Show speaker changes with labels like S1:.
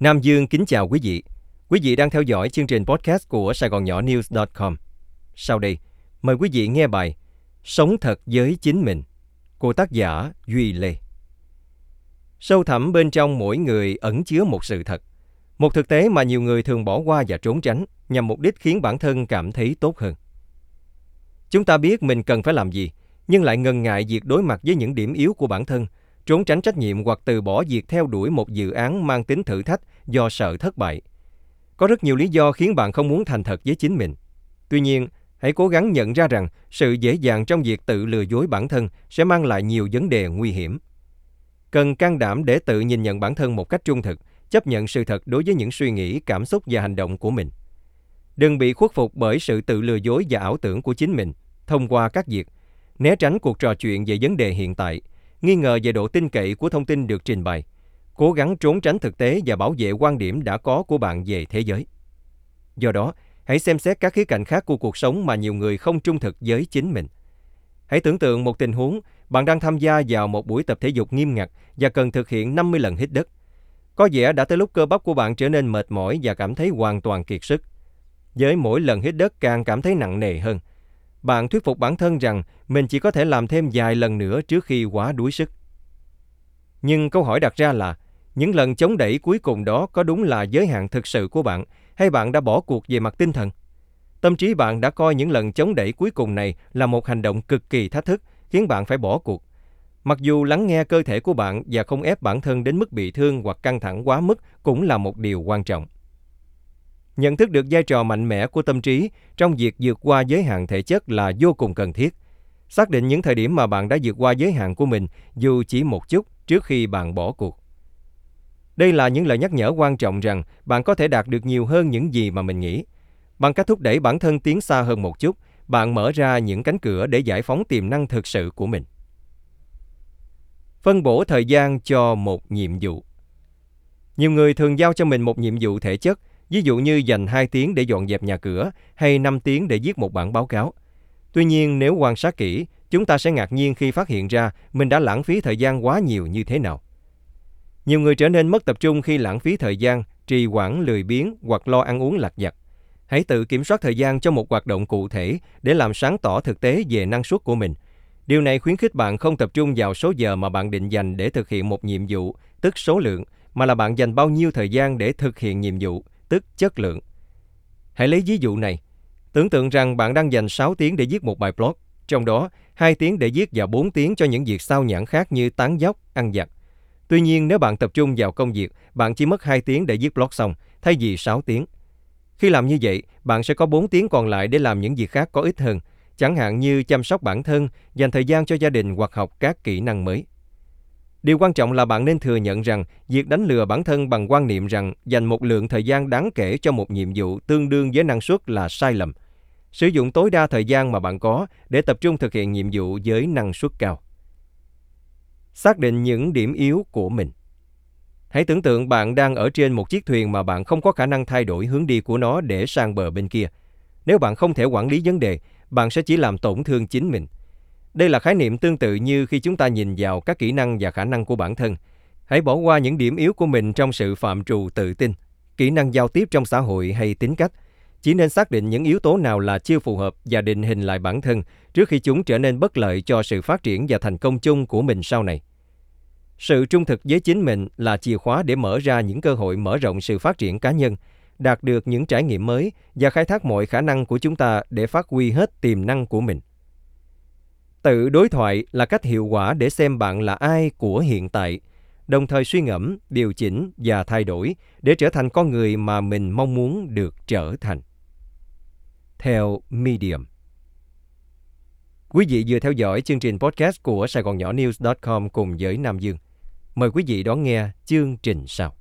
S1: Nam Dương kính chào quý vị. Quý vị đang theo dõi chương trình podcast của Sài Gòn Nhỏ News.com. Sau đây, mời quý vị nghe bài Sống thật với chính mình của tác giả Duy Lê. Sâu thẳm bên trong mỗi người ẩn chứa một sự thật. Một thực tế mà nhiều người thường bỏ qua và trốn tránh nhằm mục đích khiến bản thân cảm thấy tốt hơn. Chúng ta biết mình cần phải làm gì, nhưng lại ngần ngại việc đối mặt với những điểm yếu của bản thân – trốn tránh trách nhiệm hoặc từ bỏ việc theo đuổi một dự án mang tính thử thách do sợ thất bại. Có rất nhiều lý do khiến bạn không muốn thành thật với chính mình. Tuy nhiên, hãy cố gắng nhận ra rằng sự dễ dàng trong việc tự lừa dối bản thân sẽ mang lại nhiều vấn đề nguy hiểm. Cần can đảm để tự nhìn nhận bản thân một cách trung thực, chấp nhận sự thật đối với những suy nghĩ, cảm xúc và hành động của mình. Đừng bị khuất phục bởi sự tự lừa dối và ảo tưởng của chính mình thông qua các việc, né tránh cuộc trò chuyện về vấn đề hiện tại – nghi ngờ về độ tin cậy của thông tin được trình bày, cố gắng trốn tránh thực tế và bảo vệ quan điểm đã có của bạn về thế giới. Do đó, hãy xem xét các khía cạnh khác của cuộc sống mà nhiều người không trung thực với chính mình. Hãy tưởng tượng một tình huống bạn đang tham gia vào một buổi tập thể dục nghiêm ngặt và cần thực hiện 50 lần hít đất. Có vẻ đã tới lúc cơ bắp của bạn trở nên mệt mỏi và cảm thấy hoàn toàn kiệt sức. Với mỗi lần hít đất càng cảm thấy nặng nề hơn – bạn thuyết phục bản thân rằng mình chỉ có thể làm thêm vài lần nữa trước khi quá đuối sức. Nhưng câu hỏi đặt ra là, những lần chống đẩy cuối cùng đó có đúng là giới hạn thực sự của bạn hay bạn đã bỏ cuộc về mặt tinh thần? Tâm trí bạn đã coi những lần chống đẩy cuối cùng này là một hành động cực kỳ thách thức, khiến bạn phải bỏ cuộc. Mặc dù lắng nghe cơ thể của bạn và không ép bản thân đến mức bị thương hoặc căng thẳng quá mức cũng là một điều quan trọng. Nhận thức được vai trò mạnh mẽ của tâm trí trong việc vượt qua giới hạn thể chất là vô cùng cần thiết. Xác định những thời điểm mà bạn đã vượt qua giới hạn của mình dù chỉ một chút trước khi bạn bỏ cuộc. Đây là những lời nhắc nhở quan trọng rằng bạn có thể đạt được nhiều hơn những gì mà mình nghĩ. Bằng cách thúc đẩy bản thân tiến xa hơn một chút, bạn mở ra những cánh cửa để giải phóng tiềm năng thực sự của mình. Phân bổ thời gian cho một nhiệm vụ. Nhiều người thường giao cho mình một nhiệm vụ thể chất ví dụ như dành 2 tiếng để dọn dẹp nhà cửa hay 5 tiếng để viết một bản báo cáo. Tuy nhiên, nếu quan sát kỹ, chúng ta sẽ ngạc nhiên khi phát hiện ra mình đã lãng phí thời gian quá nhiều như thế nào. Nhiều người trở nên mất tập trung khi lãng phí thời gian, trì hoãn lười biếng hoặc lo ăn uống lặt vặt. Hãy tự kiểm soát thời gian cho một hoạt động cụ thể để làm sáng tỏ thực tế về năng suất của mình. Điều này khuyến khích bạn không tập trung vào số giờ mà bạn định dành để thực hiện một nhiệm vụ, tức số lượng, mà là bạn dành bao nhiêu thời gian để thực hiện nhiệm vụ, tức chất lượng. Hãy lấy ví dụ này. Tưởng tượng rằng bạn đang dành 6 tiếng để viết một bài blog, trong đó 2 tiếng để viết và 4 tiếng cho những việc sao nhãn khác như tán dốc, ăn giặt. Tuy nhiên, nếu bạn tập trung vào công việc, bạn chỉ mất 2 tiếng để viết blog xong, thay vì 6 tiếng. Khi làm như vậy, bạn sẽ có 4 tiếng còn lại để làm những việc khác có ích hơn, chẳng hạn như chăm sóc bản thân, dành thời gian cho gia đình hoặc học các kỹ năng mới. Điều quan trọng là bạn nên thừa nhận rằng việc đánh lừa bản thân bằng quan niệm rằng dành một lượng thời gian đáng kể cho một nhiệm vụ tương đương với năng suất là sai lầm. Sử dụng tối đa thời gian mà bạn có để tập trung thực hiện nhiệm vụ với năng suất cao. Xác định những điểm yếu của mình. Hãy tưởng tượng bạn đang ở trên một chiếc thuyền mà bạn không có khả năng thay đổi hướng đi của nó để sang bờ bên kia. Nếu bạn không thể quản lý vấn đề, bạn sẽ chỉ làm tổn thương chính mình – đây là khái niệm tương tự như khi chúng ta nhìn vào các kỹ năng và khả năng của bản thân. Hãy bỏ qua những điểm yếu của mình trong sự phạm trù tự tin, kỹ năng giao tiếp trong xã hội hay tính cách. Chỉ nên xác định những yếu tố nào là chưa phù hợp và định hình lại bản thân trước khi chúng trở nên bất lợi cho sự phát triển và thành công chung của mình sau này. Sự trung thực với chính mình là chìa khóa để mở ra những cơ hội mở rộng sự phát triển cá nhân, đạt được những trải nghiệm mới và khai thác mọi khả năng của chúng ta để phát huy hết tiềm năng của mình. Tự đối thoại là cách hiệu quả để xem bạn là ai của hiện tại, đồng thời suy ngẫm, điều chỉnh và thay đổi để trở thành con người mà mình mong muốn được trở thành. Theo Medium Quý vị vừa theo dõi chương trình podcast của Sài Gòn Nhỏ News.com cùng với Nam Dương. Mời quý vị đón nghe chương trình sau.